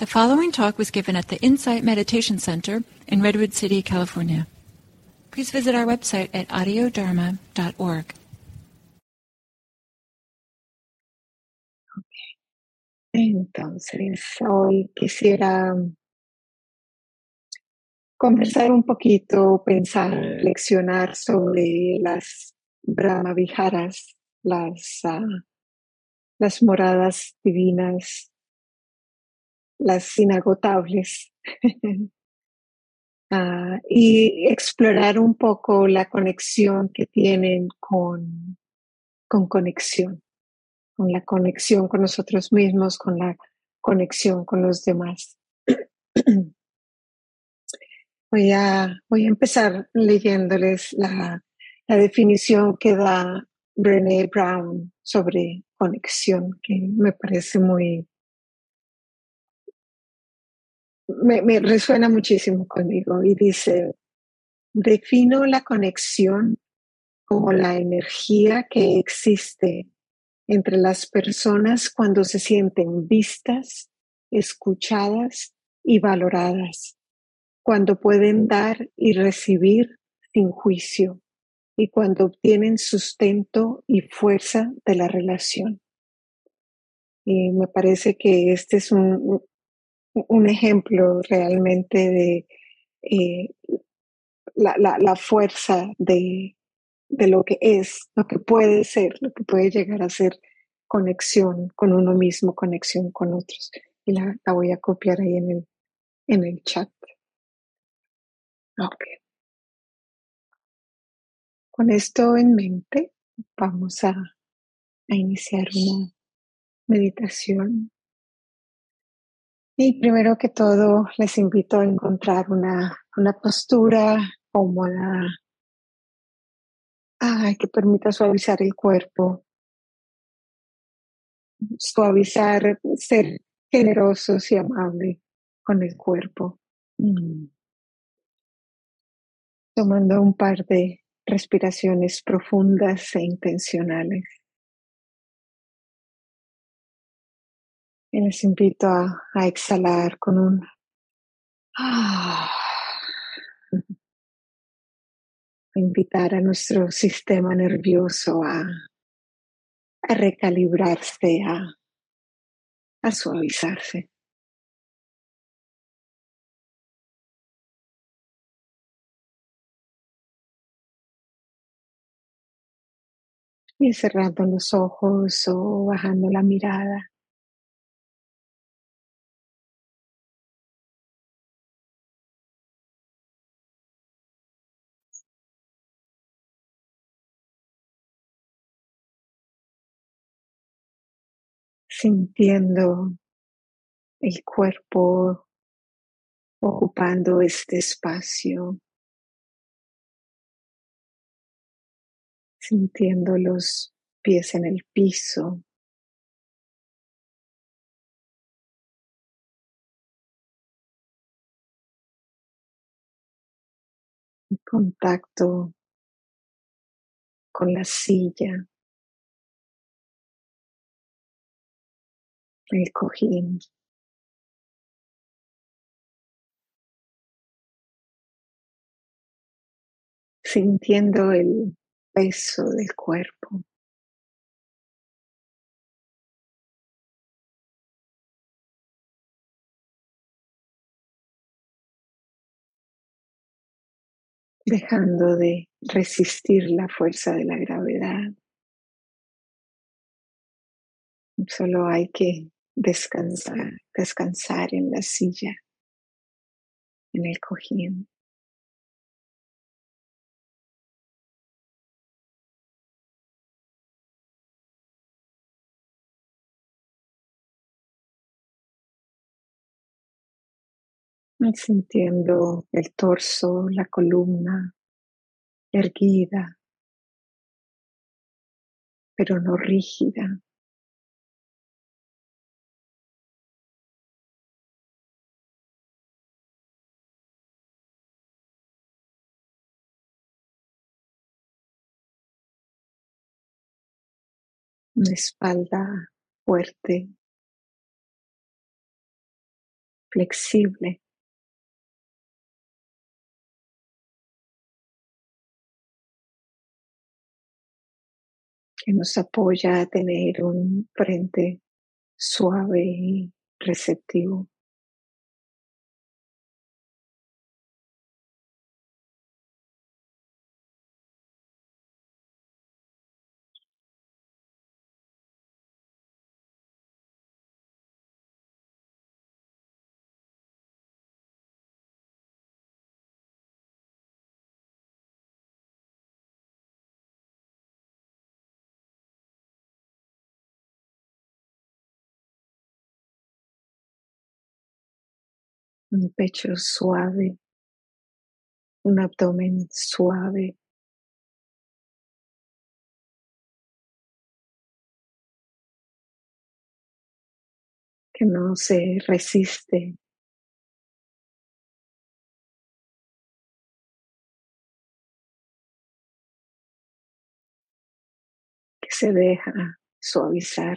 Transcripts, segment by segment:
The following talk was given at the Insight Meditation Center in Redwood City, California. Please visit our website at audiodharma.org. Okay. Entonces, hoy quisiera conversar un poquito, pensar, reflexionar sobre las Brahma Viharas, las, uh, las moradas divinas, las inagotables, uh, y explorar un poco la conexión que tienen con, con conexión con la conexión con nosotros mismos, con la conexión con los demás. Voy a, voy a empezar leyéndoles la, la definición que da Brené Brown sobre conexión, que me parece muy, me, resuena muchísimo conmigo y dice, defino la conexión como la energía que existe entre las personas cuando se sienten vistas, escuchadas y valoradas, cuando pueden dar y recibir sin juicio y cuando obtienen sustento y fuerza de la relación. Y me parece que este es un, un ejemplo realmente de eh, la, la, fuerza de, de lo que es, lo que puede ser, lo que puede llegar a ser conexión con uno mismo, conexión con otros. Y la, la voy a copiar ahí en el, en el chat. Ok. Con esto en mente, vamos a, a iniciar una meditación. Y primero que todo, les invito a encontrar una, una postura cómoda, ay, que permita suavizar el cuerpo, suavizar, ser generosos y amables con el cuerpo. Mm. Tomando un par de respiraciones profundas e intencionales. Y les invito a, exhalar con un invitar a nuestro sistema nervioso a, a recalibrarse, a, a suavizarse. Y cerrando los ojos o bajando la mirada. Sintiendo el cuerpo ocupando este espacio, sintiendo los pies en el piso. contacto con la silla. Cojín. Sintiendo el peso del cuerpo. dejando de resistir la fuerza de la gravedad. Solo hay que descansar, descansar en la silla, en el cojín. sintiendo el torso, la columna erguida, pero no rígida. Una espalda fuerte, flexible. que nos apoya a tener un frente suave y receptivo. Un pecho suave, un abdomen suave. que no se resiste que se deja suavizar.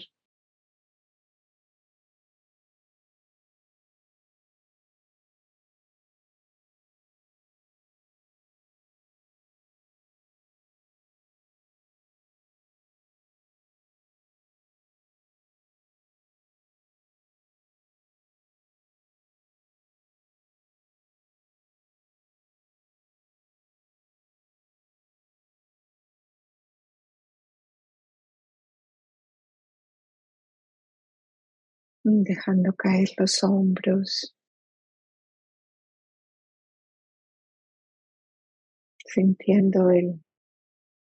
Dejando caer los hombros, sintiendo el,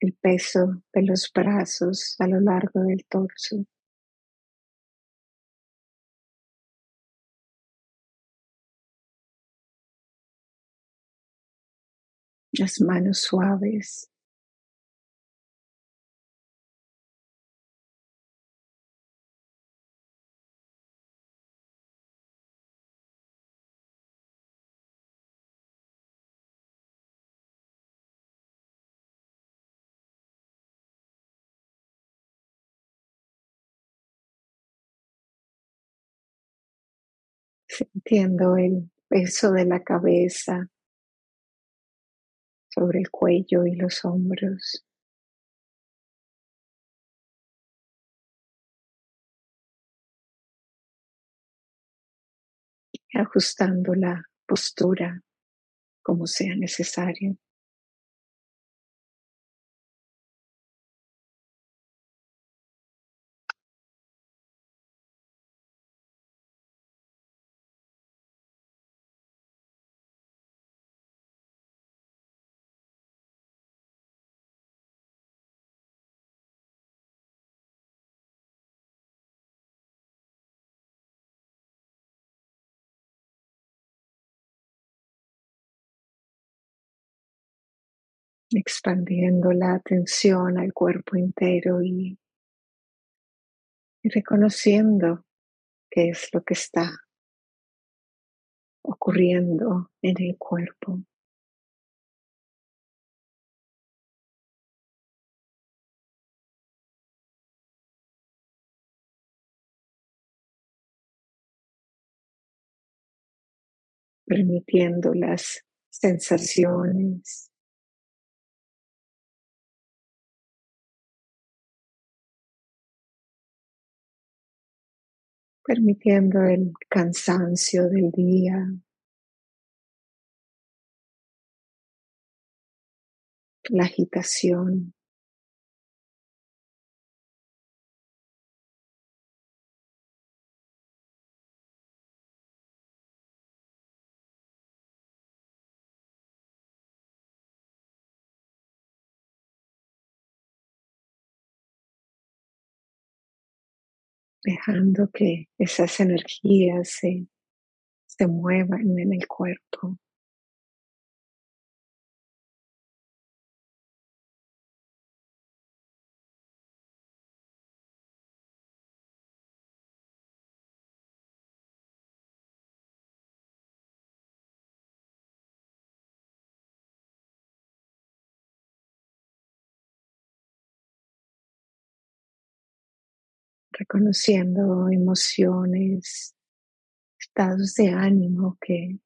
el peso de los brazos a lo largo del torso. Las manos suaves sintiendo el peso de la cabeza sobre el cuello y los hombros. ajustando la postura como sea necesario. Expandiendo la atención al cuerpo entero y, reconociendo qué es lo que está ocurriendo en el cuerpo. permitiendo las sensaciones permitiendo el cansancio del día. La agitación. Dejando que esas energías se, se muevan en el cuerpo. Reconociendo emociones, estados de ánimo que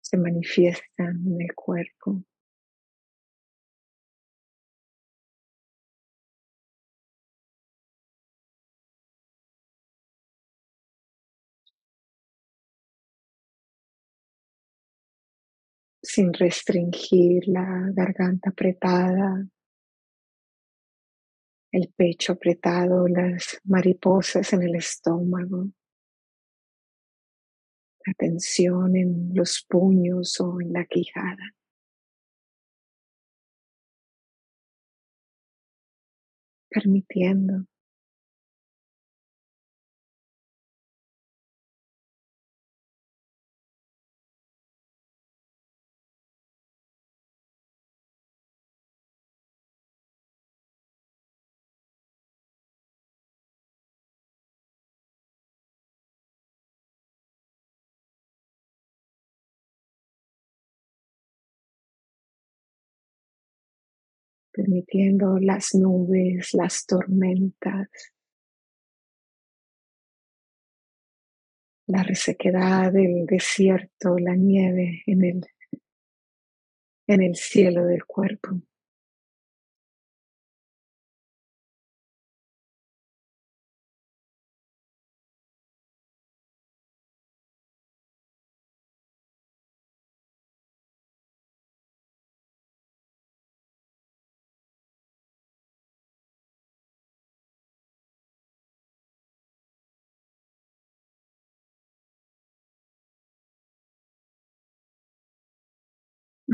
se manifiestan en el cuerpo. sin restringir la garganta apretada, el pecho apretado, las mariposas en el estómago, la tensión en los puños o en la quijada. Permitiendo permitiendo las nubes, las tormentas, la resequedad del desierto, la nieve en el, en el cielo del cuerpo.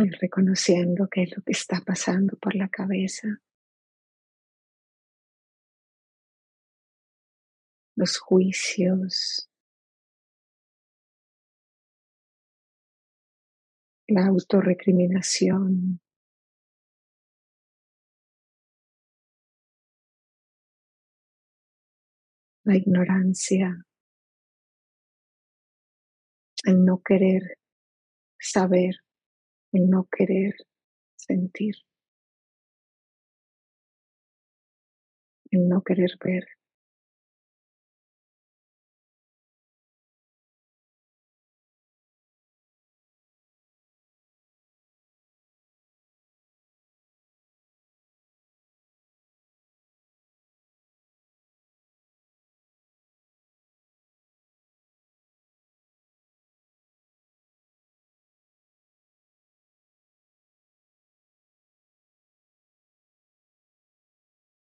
Reconociendo qué es lo que está pasando por la cabeza. Los juicios, la autorrecriminación, la ignorancia, el no querer saber el no querer sentir, el no querer ver.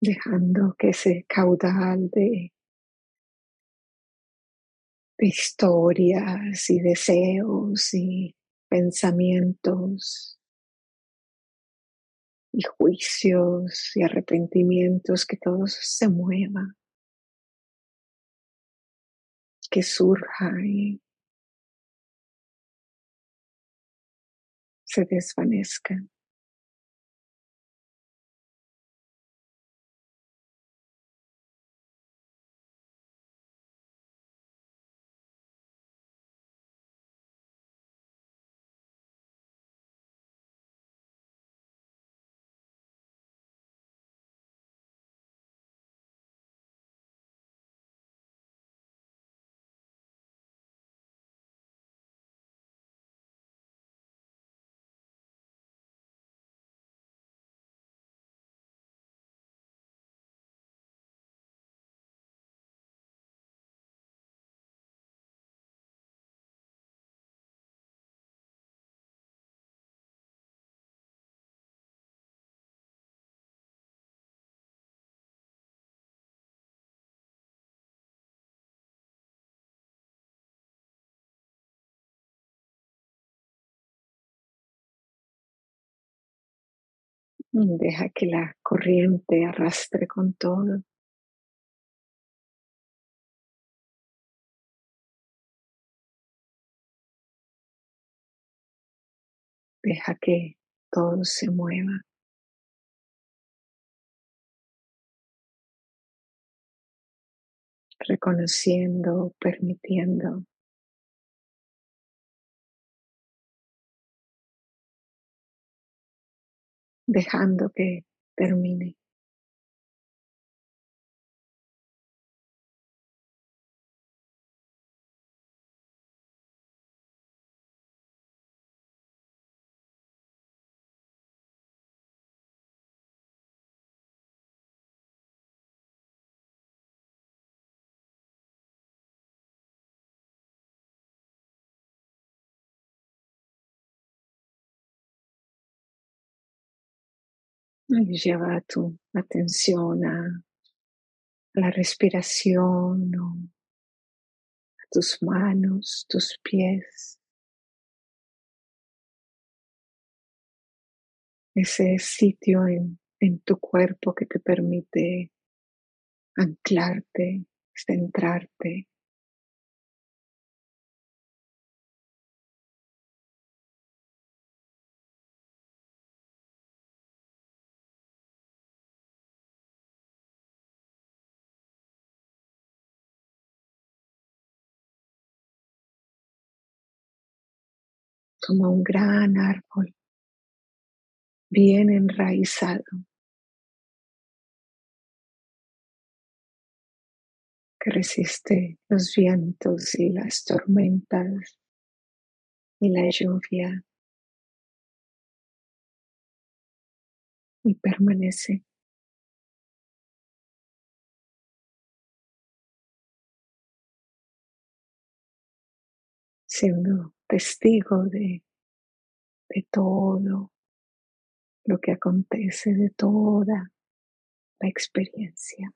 Dejando que ese caudal de, historias y deseos y pensamientos y juicios y arrepentimientos, que todo se mueva, que surja y se desvanezca. Deja que la corriente arrastre con todo. Deja que todo se mueva. Reconociendo, permitiendo dejando que termine. Lleva tu atención a la respiración a tus manos, tus pies. Ese sitio en, en tu cuerpo que te permite anclarte, centrarte. Como un gran árbol bien enraizado. Que resiste los vientos y las tormentas y la lluvia. Y permanece. Siendo testigo de, de todo lo que acontece, de toda la experiencia.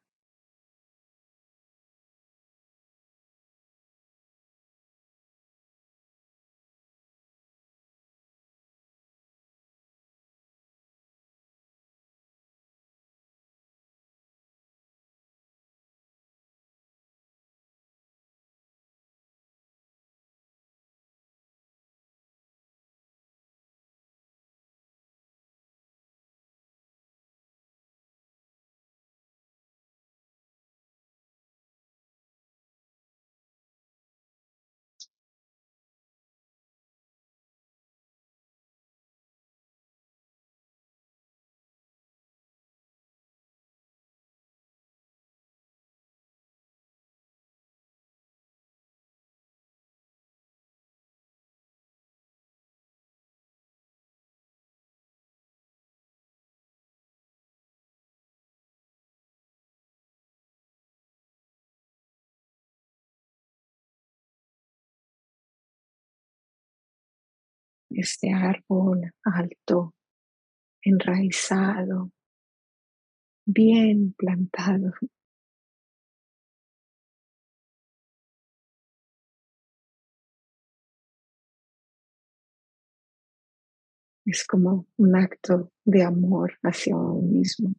Este árbol alto, enraizado, bien plantado. Es como un acto de amor hacia uno mismo.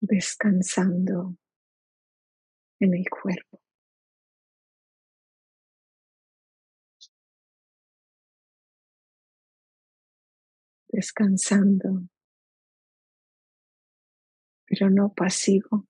Descansando en el cuerpo. Descansando, pero no pasivo.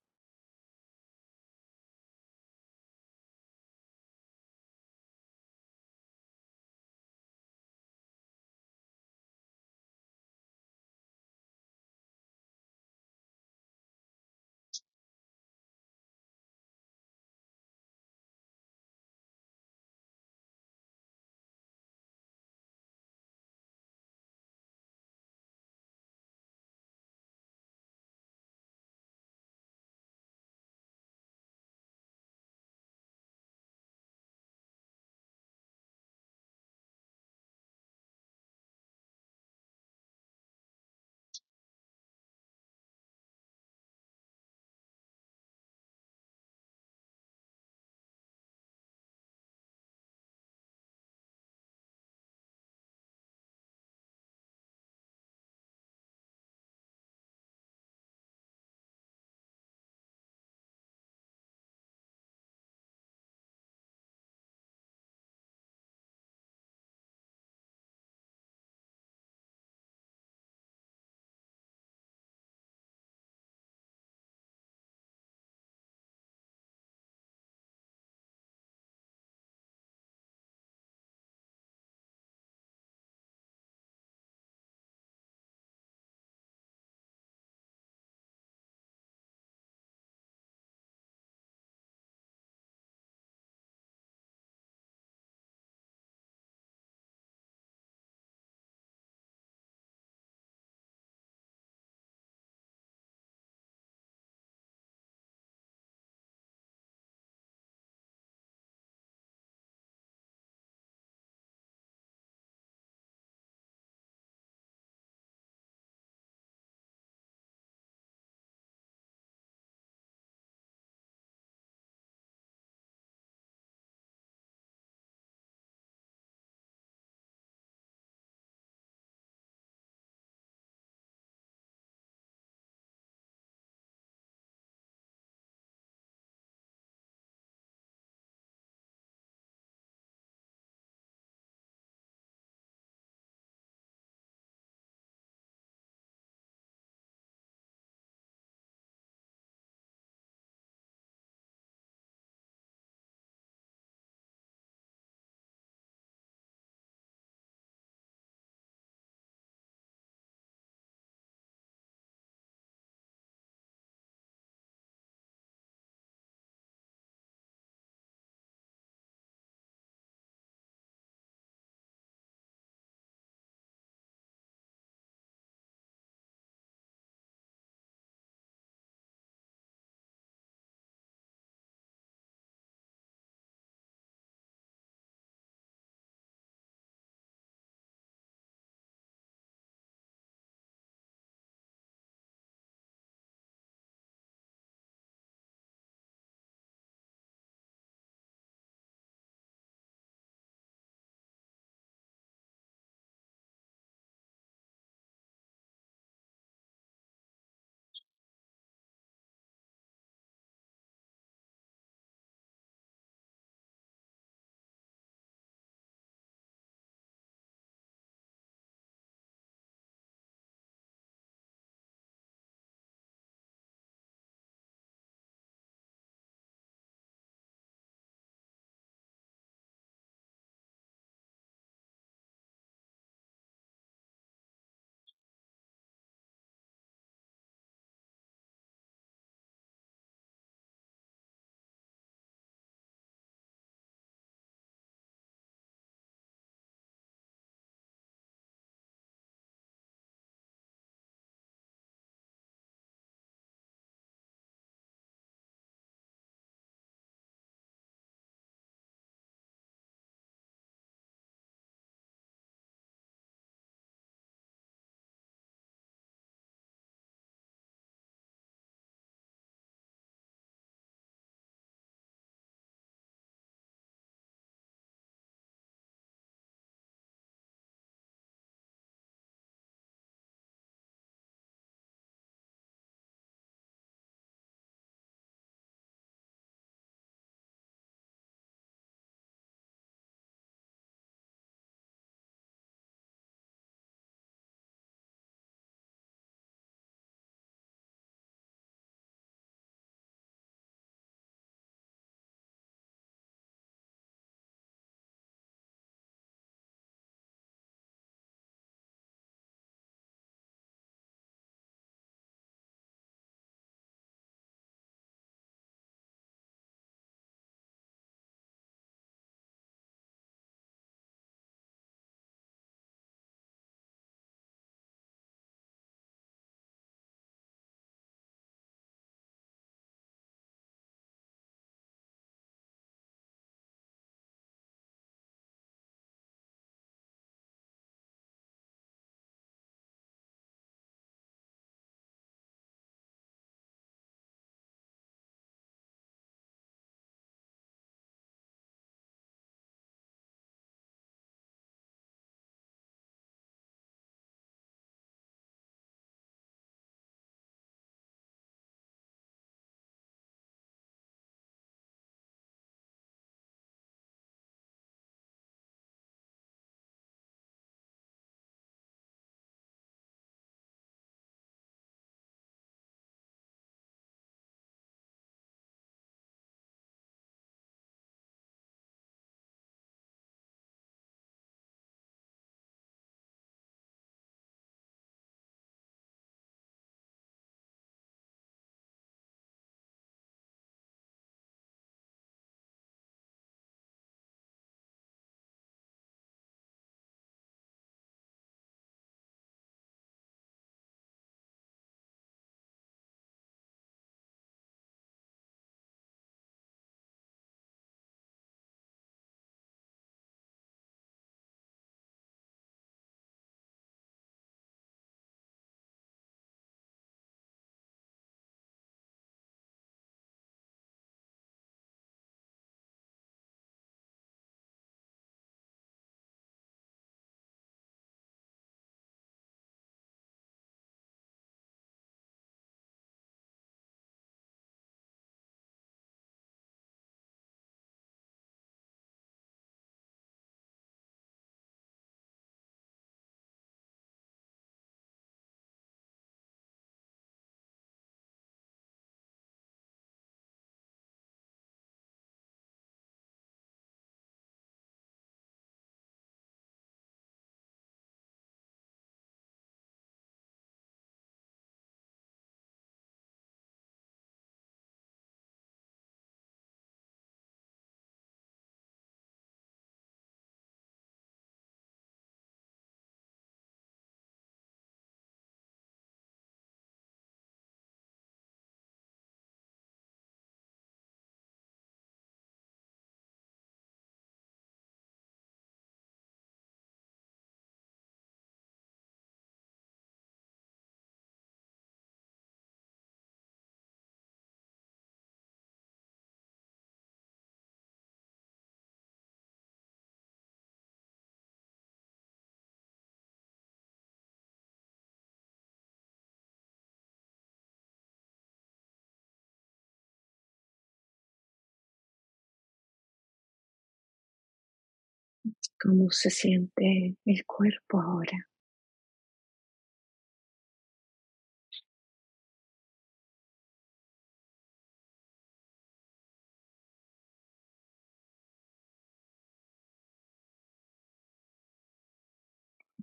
¿Cómo se siente el cuerpo ahora?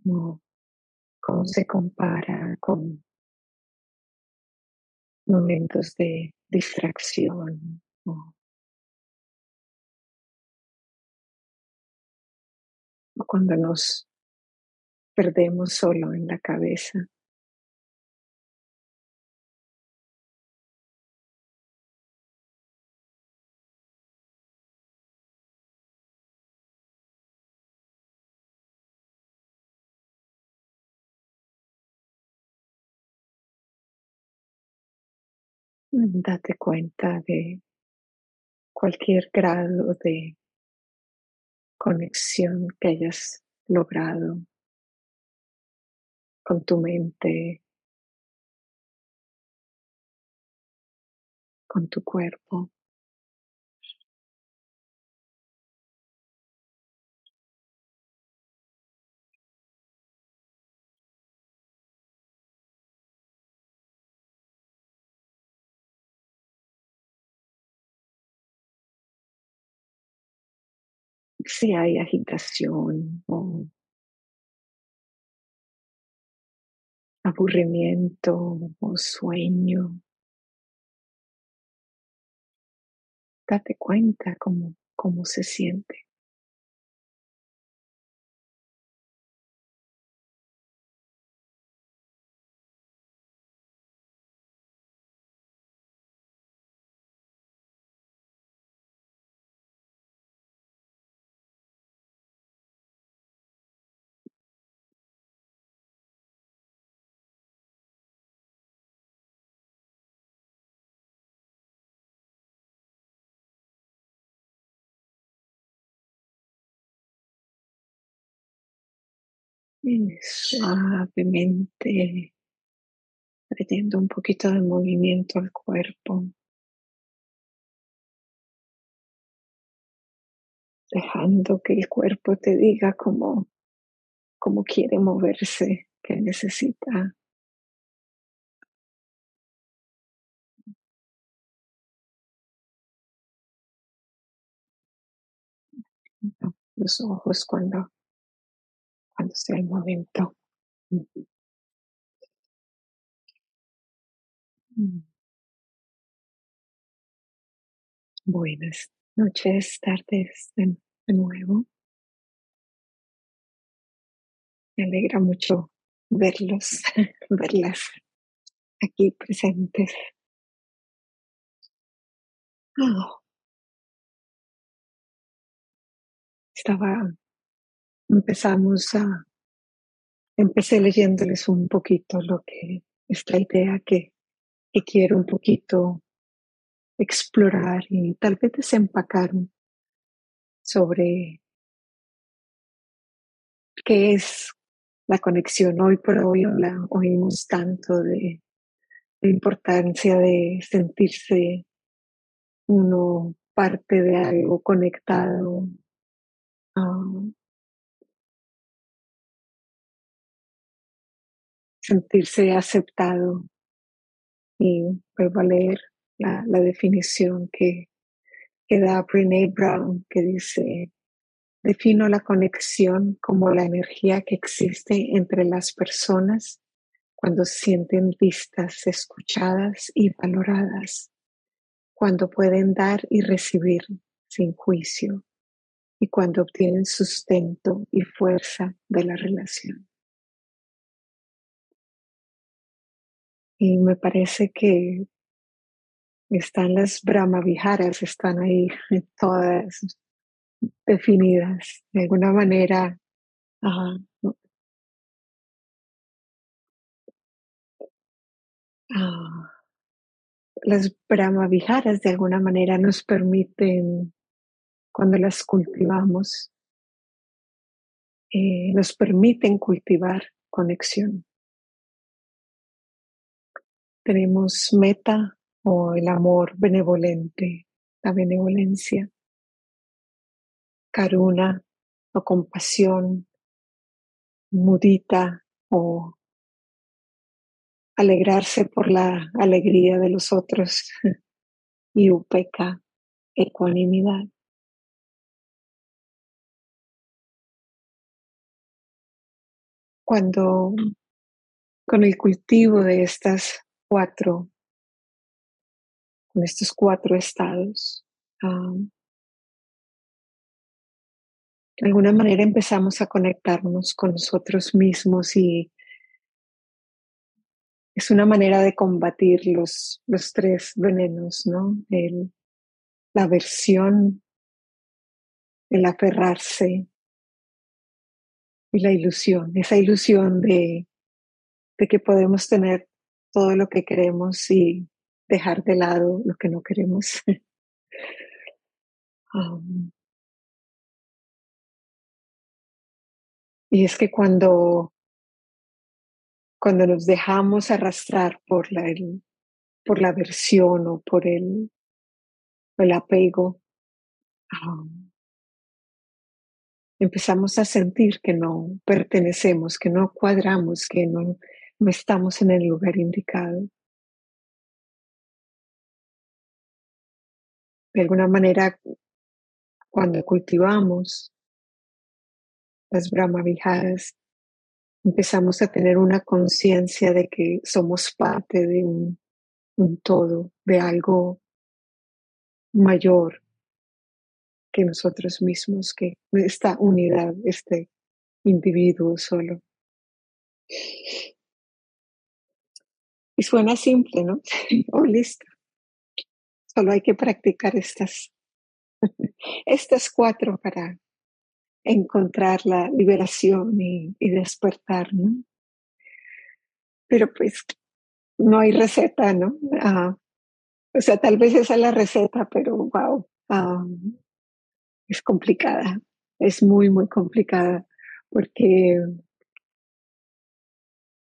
¿Cómo, se compara con momentos de distracción o, o cuando nos perdemos solo en la cabeza? Date cuenta de cualquier grado de conexión que hayas logrado con tu mente, con tu cuerpo. Si hay agitación o aburrimiento o sueño, date cuenta cómo, cómo se siente. Suavemente trayendo un poquito de movimiento al cuerpo, dejando que el cuerpo te diga cómo, cómo quiere moverse, qué necesita. Los ojos cuando, cuando sea el momento. Buenas noches, tardes de, nuevo. Me alegra mucho verlos, verlas aquí presentes. Ah. Estaba, empezamos a, empecé leyéndoles un poquito lo que, esta idea que, que quiero un poquito explorar y tal vez desempacar sobre qué es la conexión. Hoy por hoy la oímos tanto de la importancia de sentirse uno parte de algo conectado. Uh, sentirse aceptado y leer la, la definición que, que da Brene Brown, que dice, defino la conexión como la energía que existe entre las personas cuando sienten vistas, escuchadas y valoradas, cuando pueden dar y recibir sin juicio y cuando obtienen sustento y fuerza de la relación. Y me parece que están las Brahma Viharas, están ahí todas definidas de alguna manera. Uh, las Brahma Viharas de alguna manera nos permiten, cuando las cultivamos, eh, nos permiten cultivar conexión. Tenemos meta o el amor benevolente, la benevolencia. Karuna, o compasión, mudita o alegrarse por la alegría de los otros y upeka, ecuanimidad. Cuando con el cultivo de estas cuatro, con estos cuatro estados, de alguna manera empezamos a conectarnos con nosotros mismos y es una manera de combatir los, los tres venenos, ¿no? El, la aversión, el aferrarse y la ilusión, esa ilusión de, de que podemos tener todo lo que queremos y dejar de lado lo que no queremos. Y es que cuando cuando nos dejamos arrastrar por la, por la aversión o por el, el apego, empezamos a sentir que no pertenecemos, que no cuadramos, que no, no estamos en el lugar indicado. De alguna manera, cuando cultivamos las brahmaviharas, empezamos a tener una conciencia de que somos parte de un, todo, de algo mayor que nosotros mismos, que esta unidad, este individuo solo. Y suena simple, ¿no? oh, listo. Solo hay que practicar estas, estas cuatro para encontrar la liberación y, despertar, ¿no? Pero pues no hay receta, ¿no? Ah, o sea, tal vez esa es la receta, pero wow, es complicada, es muy, muy complicada, porque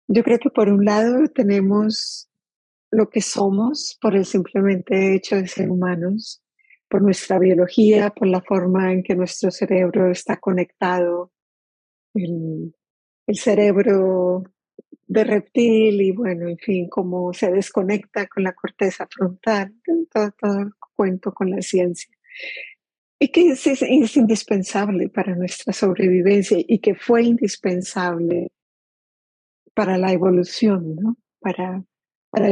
yo creo que por un lado tenemos lo que somos por el simplemente hecho de ser humanos, por nuestra biología, por la forma en que nuestro cerebro está conectado, el, cerebro de reptil y bueno, en fin, cómo se desconecta con la corteza frontal, todo, cuento con la ciencia. Y que es, indispensable para nuestra sobrevivencia y que fue indispensable para la evolución, ¿no? Para,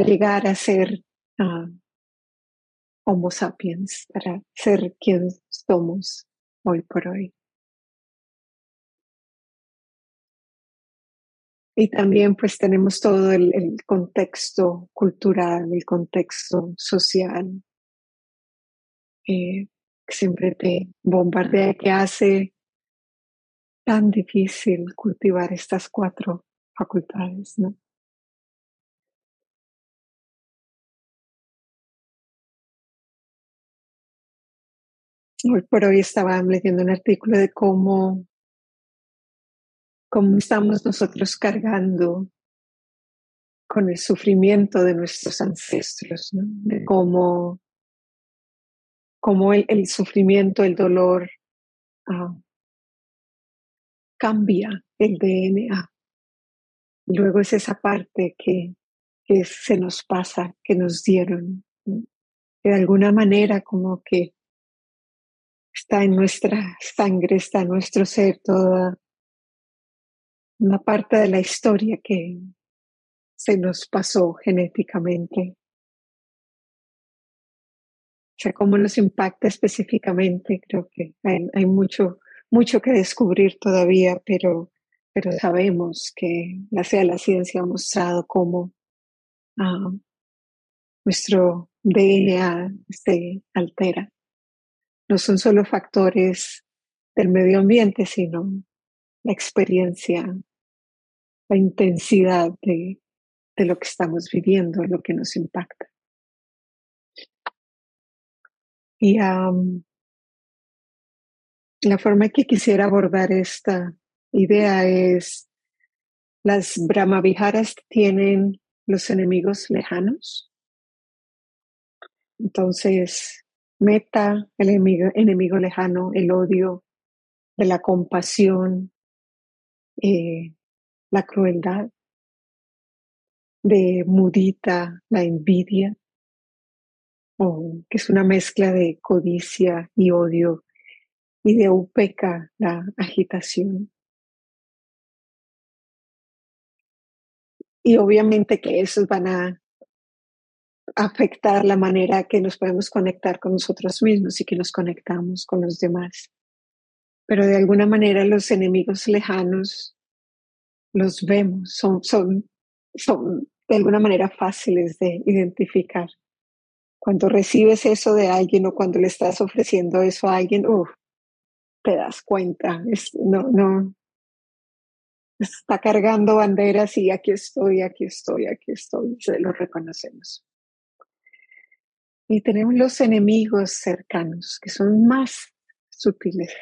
llegar a ser uh, Homo sapiens para ser quien somos hoy por hoy. Y también pues tenemos todo el, contexto cultural, el contexto social, eh, que siempre te bombardea, que hace tan difícil cultivar estas cuatro facultades, ¿no? Hoy por hoy estaba leyendo un artículo de cómo, cómo estamos nosotros cargando con el sufrimiento de nuestros ancestros, de cómo, cómo el, sufrimiento, el dolor ah, cambia el DNA. Luego es esa parte que, que se nos pasa, que nos dieron, que de alguna manera como que está en nuestra sangre, está en nuestro ser, toda una parte de la historia que se nos pasó genéticamente. O sea, cómo nos impacta específicamente, creo que hay, mucho, mucho que descubrir todavía, pero, pero sabemos que la sea la ciencia ha mostrado cómo ah, nuestro DNA se altera no son solo factores del medio ambiente, sino la experiencia, la intensidad de, lo que estamos viviendo, lo que nos impacta. Y la forma que quisiera abordar esta idea es, las Brahmaviharas tienen los enemigos lejanos. Entonces, meta, el enemigo, enemigo lejano, el odio, de la compasión, eh, la crueldad, de mudita, la envidia, o que es una mezcla de codicia y odio, y de upeca, la agitación. Y obviamente que esos van a afectar la manera que nos podemos conectar con nosotros mismos y que nos conectamos con los demás. Pero de alguna manera los enemigos lejanos los vemos, son, son, son de alguna manera fáciles de identificar. Cuando recibes eso de alguien o cuando le estás ofreciendo eso a alguien, te das cuenta, no, no, está cargando banderas y aquí estoy, aquí estoy, aquí estoy, se lo reconocemos. Y tenemos los enemigos cercanos, que son más sutiles,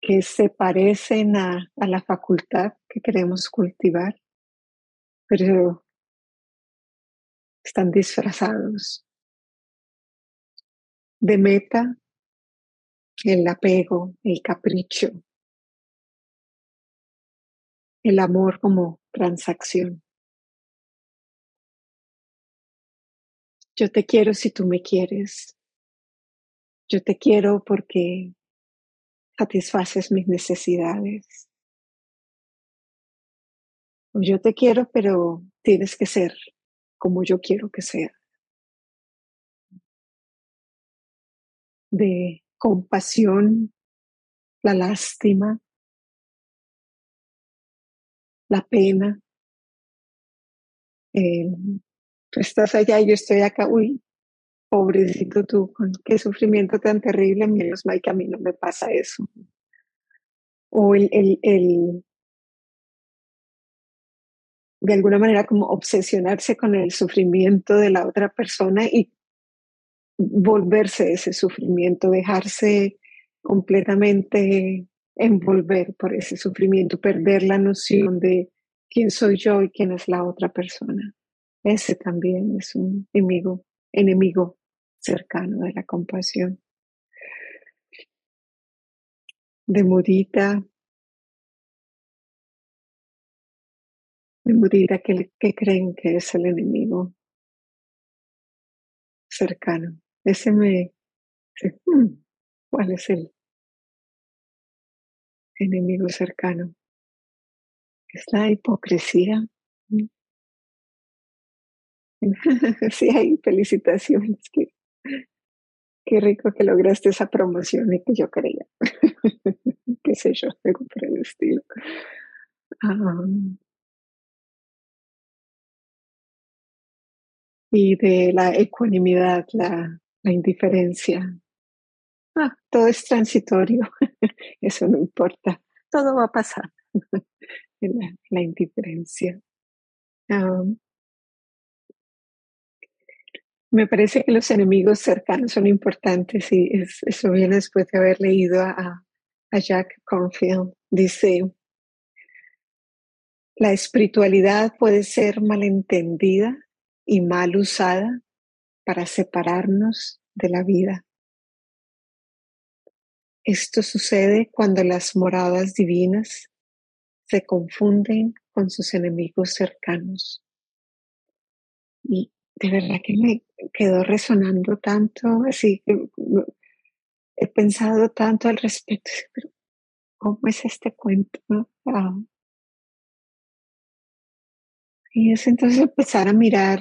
que se parecen a, a la facultad que queremos cultivar, pero están disfrazados de meta, el apego, el capricho, el amor como transacción. Yo te quiero si tú me quieres. Yo te quiero porque satisfaces mis necesidades. Yo te quiero, pero tienes que ser como yo quiero que sea. De compasión, la lástima, la pena. Eh, estás allá y yo estoy acá, uy, pobrecito tú, qué sufrimiento tan terrible, menos mal que a mí no me pasa eso. O el, el, el, de alguna manera como obsesionarse con el sufrimiento de la otra persona y volverse ese sufrimiento, dejarse completamente envolver por ese sufrimiento, perder la noción de quién soy yo y quién es la otra persona. Ese también es un enemigo, enemigo cercano de la compasión. De mudita, de mudita que, que creen que es el enemigo cercano. Ese me, hmm, ¿cuál es el enemigo cercano. Es la hipocresía. Sí, hay felicitaciones. Qué, rico que lograste esa promoción y que yo creía. qué sé yo, algo por el estilo. y de la ecuanimidad, la, la indiferencia, ah, todo es transitorio, eso no importa, todo va a pasar, la, indiferencia. me parece que los enemigos cercanos son importantes y eso viene después de haber leído a, a Jack Cornfield. Dice, la espiritualidad puede ser malentendida y mal usada para separarnos de la vida. Esto sucede cuando las moradas divinas se confunden con sus enemigos cercanos. Y de verdad que me quedó resonando tanto, así que he pensado tanto al respecto, ¿cómo es este cuento? Ah. Y es entonces empezar a mirar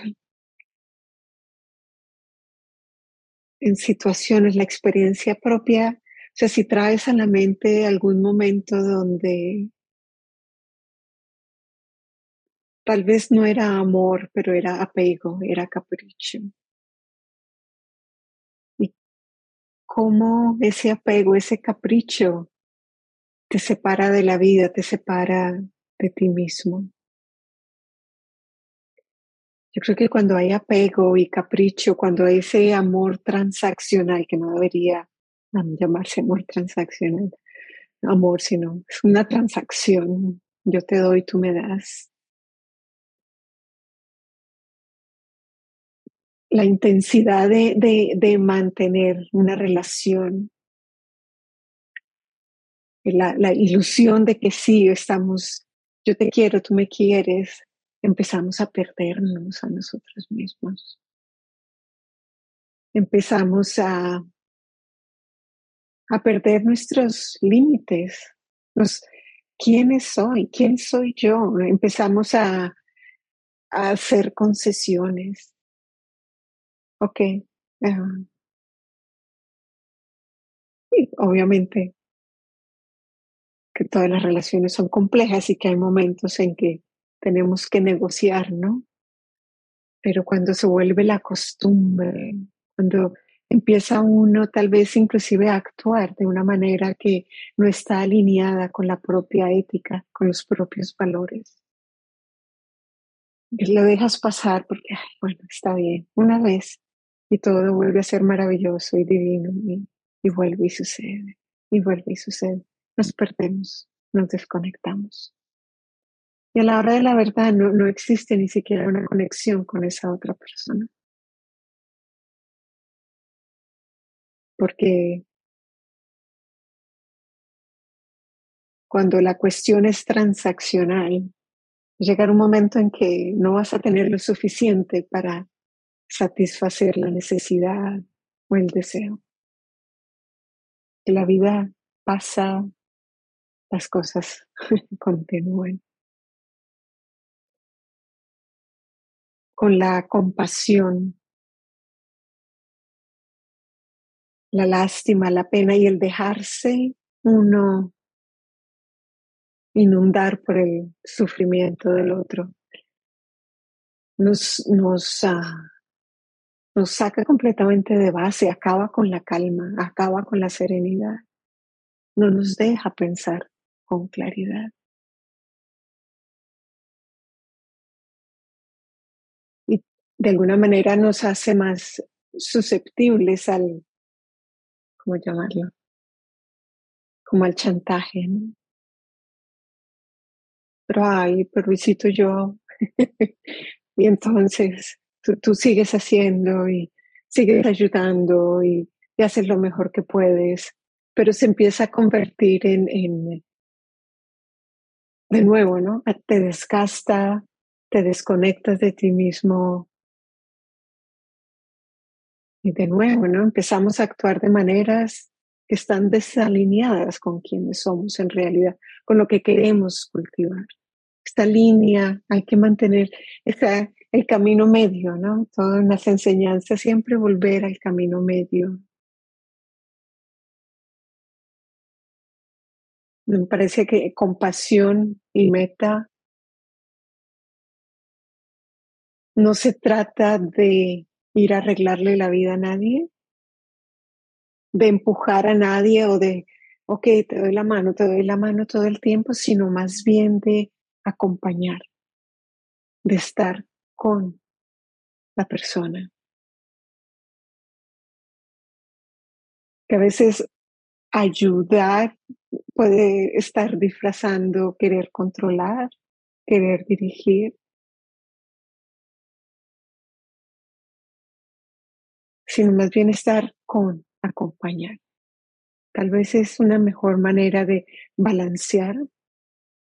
en situaciones la experiencia propia si traes a la mente algún momento donde tal vez no era amor, pero era apego, era capricho. Y cómo ese apego, ese capricho te separa de la vida, te separa de ti mismo. Yo creo que cuando hay apego y capricho, cuando hay ese amor transaccional que no debería llamarse amor transaccional, amor, sino es una transacción. Yo te doy, tú me das. La intensidad de, de, de mantener una relación la, la ilusión de que sí, estamos, yo te quiero, tú me quieres, empezamos a perdernos a nosotros mismos. Empezamos a, a perder nuestros límites, los, quiénes soy, quién soy yo. Empezamos a, hacer concesiones. Ok. y obviamente que todas las relaciones son complejas y que hay momentos en que tenemos que negociar, ¿no? Pero cuando se vuelve la costumbre, cuando empieza uno tal vez inclusive a actuar de una manera que no está alineada con la propia ética, con los propios valores. Lo dejas pasar porque, bueno, está bien, una vez y todo vuelve a ser maravilloso y divino y, y vuelve y sucede, y vuelve y sucede. Nos perdemos, nos desconectamos. Y a la hora de la verdad no, no existe ni siquiera una conexión con esa otra persona. Porque cuando la cuestión es transaccional, llegar un momento en que no vas a tener lo suficiente para satisfacer la necesidad o el deseo. La vida pasa, las cosas continúen. con la compasión, la lástima, la pena y el dejarse uno inundar por el sufrimiento del otro. Nos, nos, ah, nos saca completamente de base, acaba con la calma, acaba con la serenidad, no nos deja pensar con claridad. de alguna manera nos hace más susceptibles al, ¿cómo llamarlo? Como al chantaje, ¿no? Pero, ay, pero yo. y entonces tú, sigues haciendo y sigues ayudando y, y, haces lo mejor que puedes, pero se empieza a convertir en, en de nuevo, ¿no? Te desgasta, te desconectas de ti mismo, y de nuevo, ¿no? Empezamos a actuar de maneras que están desalineadas con quienes somos en realidad, con lo que queremos cultivar. Esta línea hay que mantener el camino medio, ¿no? Todas las enseñanzas, siempre volver al camino medio. Me parece que compasión y meta no se trata de ir a arreglarle la vida a nadie, de empujar a nadie o de, ok, te doy la mano, te doy la mano todo el tiempo, sino más bien de acompañar, de estar con la persona. Que a veces ayudar puede estar disfrazando querer controlar, querer dirigir, sino más bien estar con, acompañar. Tal vez es una mejor manera de balancear,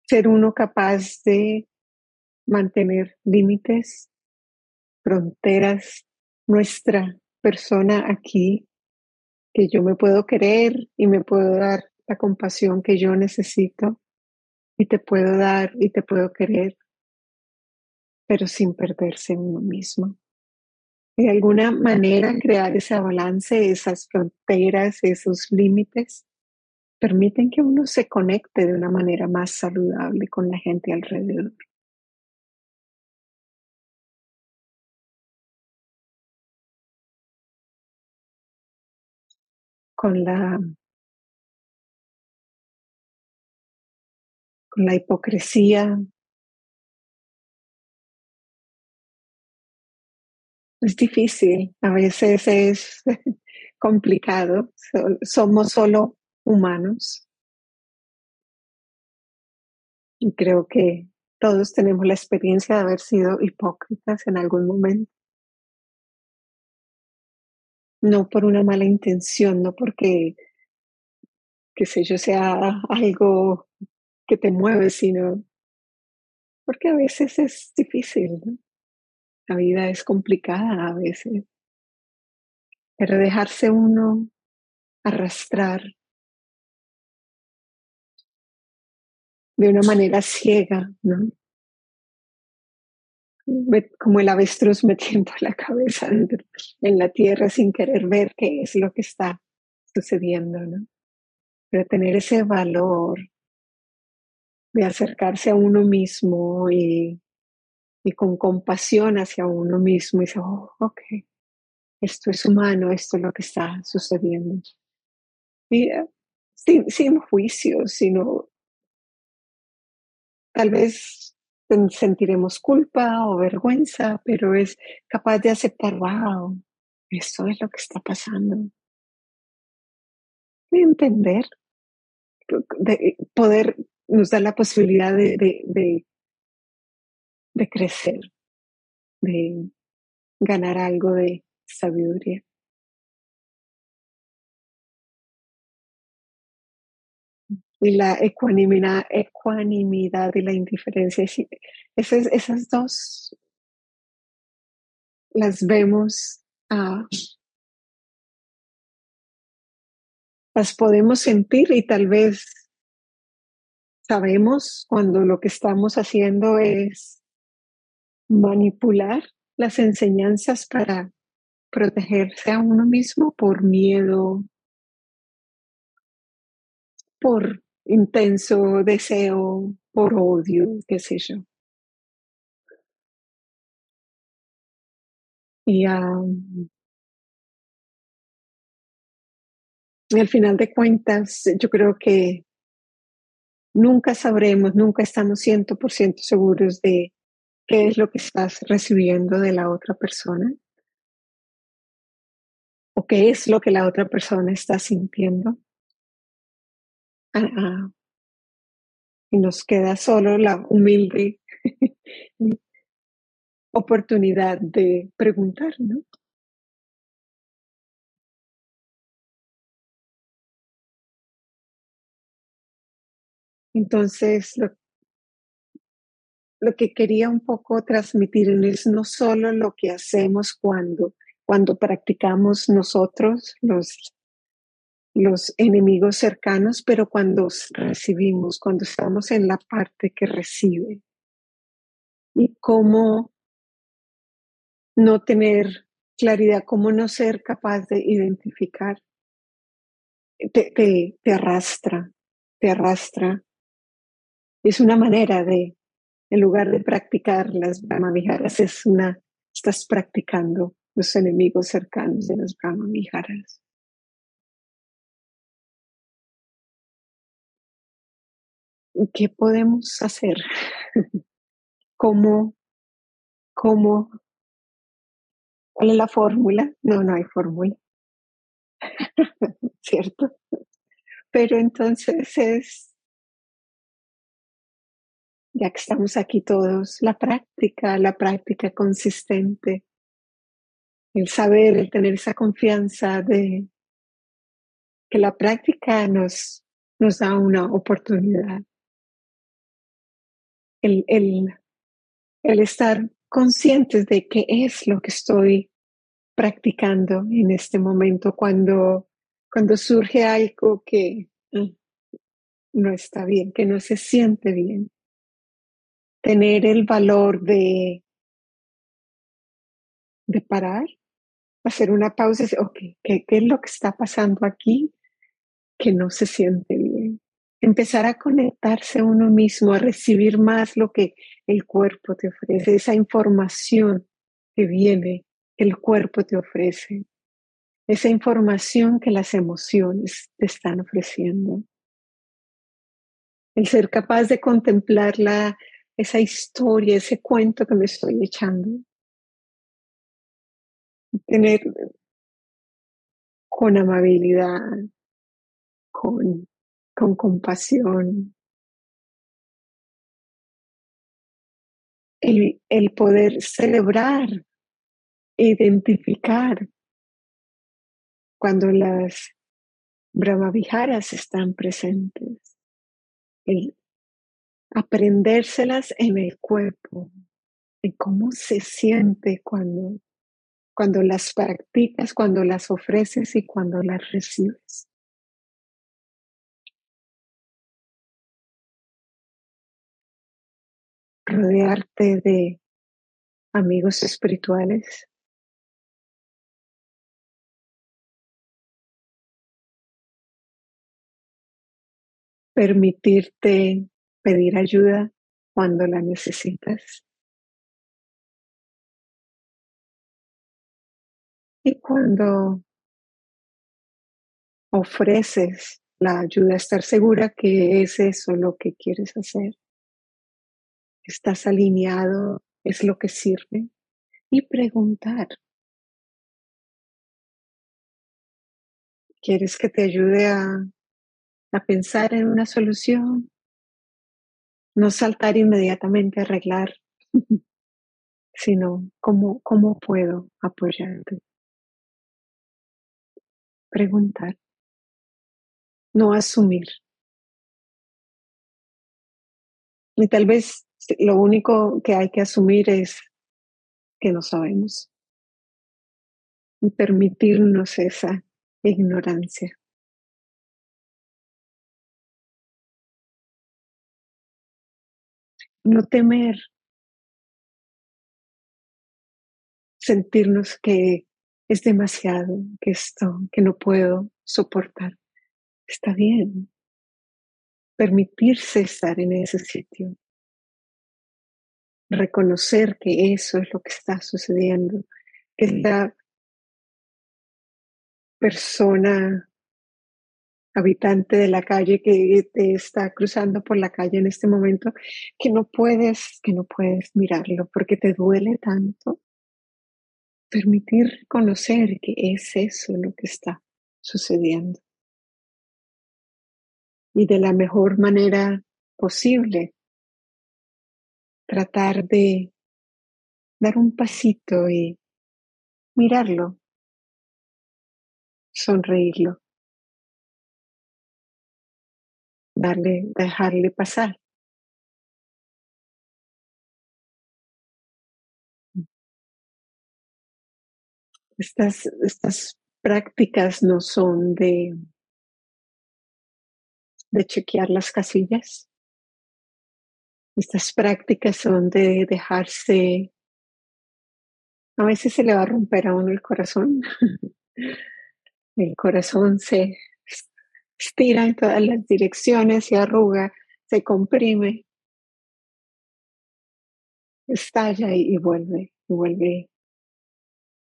ser uno capaz de mantener límites, fronteras, nuestra persona aquí, que yo me puedo querer y me puedo dar la compasión que yo necesito y te puedo dar y te puedo querer, pero sin perderse uno mismo de alguna manera crear ese balance, esas fronteras, esos límites, permiten que uno se conecte de una manera más saludable con la gente alrededor. Con la, con la hipocresía, Es difícil, a veces es complicado, somos solo humanos. Y creo que todos tenemos la experiencia de haber sido hipócritas en algún momento. No por una mala intención, no porque que sé yo, sea algo que te mueve, sino porque a veces es difícil, ¿no? La vida es complicada a veces. Pero dejarse uno arrastrar de una manera ciega, ¿no? Como el avestruz metiendo la cabeza en la tierra sin querer ver qué es lo que está sucediendo, ¿no? Pero tener ese valor de acercarse a uno mismo y, y con compasión hacia uno mismo y decir, oh, ok, esto es humano, esto es lo que está sucediendo. Y, eh, sin, sin juicio, sino tal vez sentiremos culpa o vergüenza, pero es capaz de aceptar, wow, esto es lo que está pasando. Y entender, de poder nos da la posibilidad de, crecer, de ganar algo de sabiduría. Y la ecuanimidad, ecuanimidad y la indiferencia. Esas, esas dos las vemos, ah, las podemos sentir y tal vez Sabemos cuando lo que estamos haciendo es manipular las enseñanzas para protegerse a uno mismo por miedo, por intenso deseo, por odio, qué sé yo. Y, al final de cuentas, yo creo que nunca sabremos, nunca estamos 100% seguros de qué es lo que estás recibiendo de la otra persona o qué es lo que la otra persona está sintiendo. Ah, ah. Y nos queda solo la humilde oportunidad de preguntar, ¿no? Entonces, lo, que quería un poco transmitir es no solo lo que hacemos cuando, cuando practicamos nosotros, los, los enemigos cercanos, pero cuando recibimos, cuando estamos en la parte que recibe. Y cómo no tener claridad, cómo no ser capaz de identificar, te, te arrastra, te arrastra. Es una manera de, en lugar de practicar las Brahmaviharas, es una, estás practicando los enemigos cercanos de las Brahmaviharas. ¿Qué podemos hacer? ¿Cómo, cómo, cuál es la fórmula? No, no hay fórmula. ¿Cierto? Pero entonces es ya que estamos aquí todos, la práctica, la práctica consistente, el saber, el tener esa confianza de que la práctica nos, nos da una oportunidad. El, el, el estar conscientes de qué es lo que estoy practicando en este momento cuando, cuando surge algo que mm, no está bien, que no se siente bien tener el valor de, de parar, hacer una pausa y decir, ok, ¿qué, ¿qué, es lo que está pasando aquí que no se siente bien? Empezar a conectarse a uno mismo, a recibir más lo que el cuerpo te ofrece, esa información que viene, el cuerpo te ofrece, esa información que las emociones te están ofreciendo. El ser capaz de contemplar la, esa historia, ese cuento que me estoy echando. Tener con amabilidad, con, con compasión. El, el poder celebrar, identificar cuando las Brahmaviharas están presentes. El aprendérselas en el cuerpo, en cómo se siente cuando, cuando las practicas, cuando las ofreces y cuando las recibes. Rodearte de amigos espirituales permitirte pedir ayuda cuando la necesitas. Y cuando ofreces la ayuda, estar segura que es eso lo que quieres hacer. Estás alineado, es lo que sirve. Y preguntar. ¿Quieres que te ayude a a pensar en una solución, no saltar inmediatamente a arreglar, sino cómo, cómo puedo apoyarte. Preguntar, no asumir. Y tal vez lo único que hay que asumir es que no sabemos y permitirnos esa ignorancia. No temer, sentirnos que es demasiado, que esto, que no puedo soportar. Está bien. Permitirse estar en ese sitio. Reconocer que eso es lo que está sucediendo. Que esta persona habitante de la calle que te está cruzando por la calle en este momento, que no puedes, que no puedes mirarlo porque te duele tanto. Permitir conocer que es eso lo que está sucediendo. Y de la mejor manera posible, tratar de dar un pasito y mirarlo, sonreírlo. Dejarle pasar. Estas, estas prácticas no son de, de chequear las casillas. Estas prácticas son de dejarse, a veces se le va a romper a uno el corazón. el corazón se, estira en todas las direcciones, se arruga, se comprime, estalla y, vuelve, y vuelve,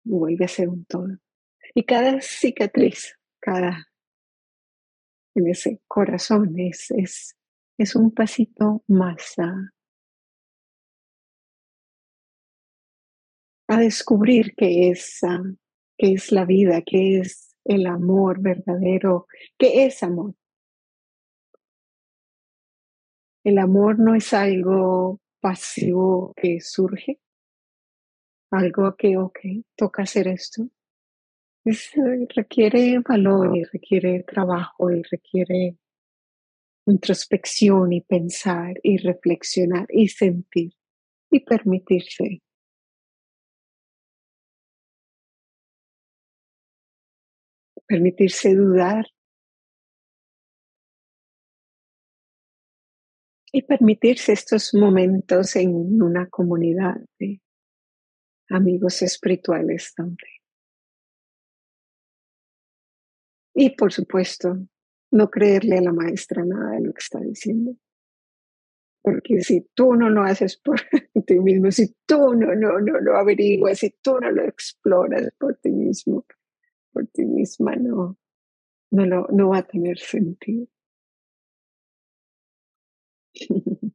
y vuelve a ser un todo. Y cada cicatriz, cada en ese corazón es, es, es un pasito más a, descubrir qué es, qué es la vida, qué es el amor verdadero. ¿Qué es amor? El amor no es algo pasivo que surge, algo que, ok, toca hacer esto. requiere valor y requiere trabajo y requiere introspección y pensar y reflexionar y sentir y permitirse permitirse dudar y permitirse estos momentos en una comunidad de amigos espirituales también. Y por supuesto, no creerle a la maestra nada de lo que está diciendo. Porque si tú no lo haces por ti mismo, si tú no, no, no lo averiguas, si tú no lo exploras por ti mismo, por ti misma no, no, lo, no va a tener sentido.